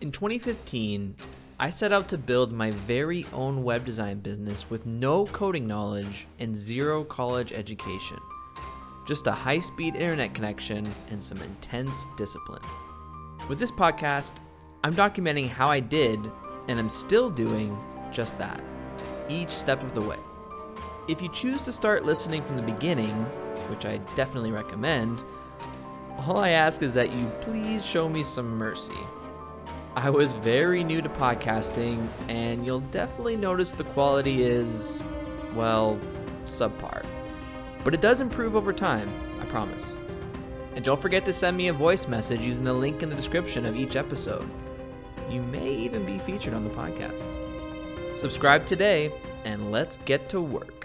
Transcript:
In 2015, I set out to build my very own web design business with no coding knowledge and zero college education. Just a high speed internet connection and some intense discipline. With this podcast, I'm documenting how I did, and I'm still doing, just that, each step of the way. If you choose to start listening from the beginning, which I definitely recommend, all I ask is that you please show me some mercy. I was very new to podcasting, and you'll definitely notice the quality is, well, subpar. But it does improve over time, I promise. And don't forget to send me a voice message using the link in the description of each episode. You may even be featured on the podcast. Subscribe today, and let's get to work.